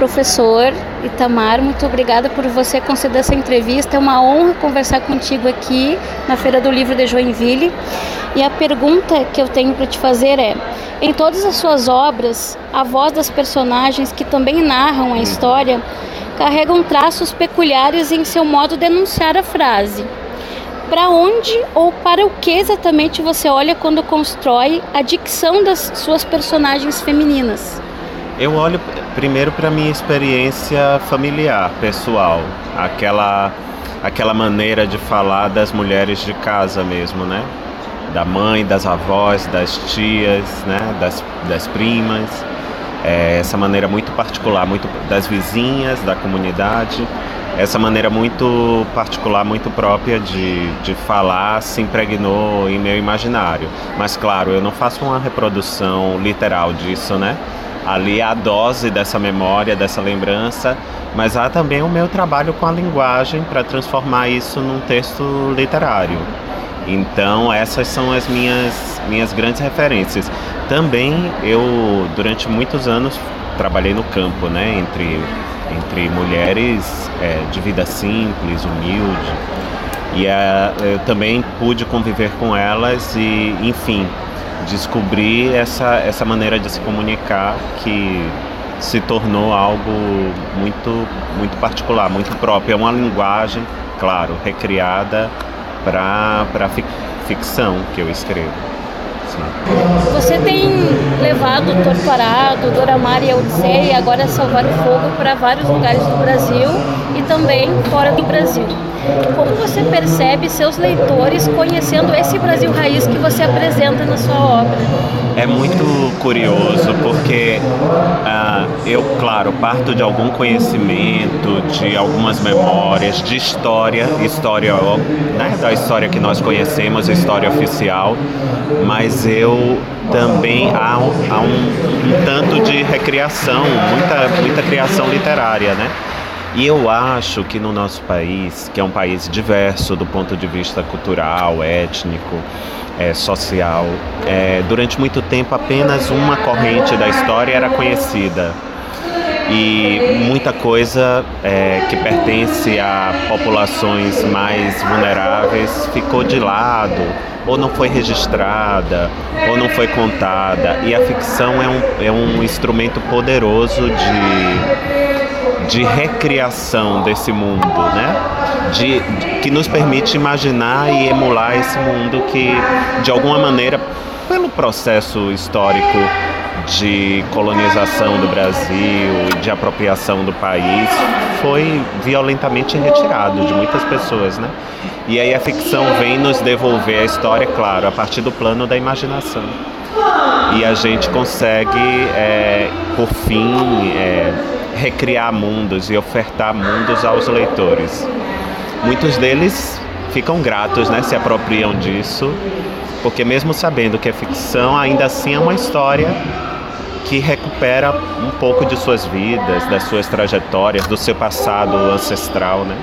Professor Itamar, muito obrigada por você conceder essa entrevista. É uma honra conversar contigo aqui na Feira do Livro de Joinville. E a pergunta que eu tenho para te fazer é: em todas as suas obras, a voz das personagens que também narram a história carregam traços peculiares em seu modo de enunciar a frase. Para onde ou para o que exatamente você olha quando constrói a dicção das suas personagens femininas? Eu olho primeiro para minha experiência familiar, pessoal, aquela aquela maneira de falar das mulheres de casa mesmo, né? Da mãe, das avós, das tias, né? Das, das primas. É, essa maneira muito particular, muito das vizinhas, da comunidade essa maneira muito particular, muito própria de, de falar se impregnou em meu imaginário. Mas claro, eu não faço uma reprodução literal disso, né? Ali a dose dessa memória, dessa lembrança, mas há também o meu trabalho com a linguagem para transformar isso num texto literário. Então essas são as minhas minhas grandes referências. Também eu durante muitos anos trabalhei no campo, né, entre entre mulheres é, de vida simples, humilde. E é, eu também pude conviver com elas e, enfim, descobrir essa, essa maneira de se comunicar que se tornou algo muito, muito particular, muito próprio. É uma linguagem, claro, recriada para a ficção que eu escrevo. Você tem levado o Torturado, Dora Mar e a e agora Salvar o Fogo para vários lugares do Brasil também fora do Brasil. Como você percebe seus leitores conhecendo esse Brasil raiz que você apresenta na sua obra? É muito curioso porque uh, eu, claro, parto de algum conhecimento, de algumas memórias, de história, história né, da história que nós conhecemos, história oficial, mas eu também há, um, há um, um tanto de recriação, muita, muita criação literária, né? E eu acho que no nosso país, que é um país diverso do ponto de vista cultural, étnico, é, social, é, durante muito tempo apenas uma corrente da história era conhecida. E muita coisa é, que pertence a populações mais vulneráveis ficou de lado, ou não foi registrada, ou não foi contada. E a ficção é um, é um instrumento poderoso de de recriação desse mundo, né? De, que nos permite imaginar e emular esse mundo que, de alguma maneira, pelo processo histórico de colonização do Brasil, de apropriação do país, foi violentamente retirado de muitas pessoas, né? E aí a ficção vem nos devolver a história, claro, a partir do plano da imaginação. E a gente consegue, é, por fim, é, recriar mundos e ofertar mundos aos leitores. Muitos deles ficam gratos, né, se apropriam disso, porque mesmo sabendo que é ficção, ainda assim é uma história que recupera um pouco de suas vidas, das suas trajetórias, do seu passado ancestral, né?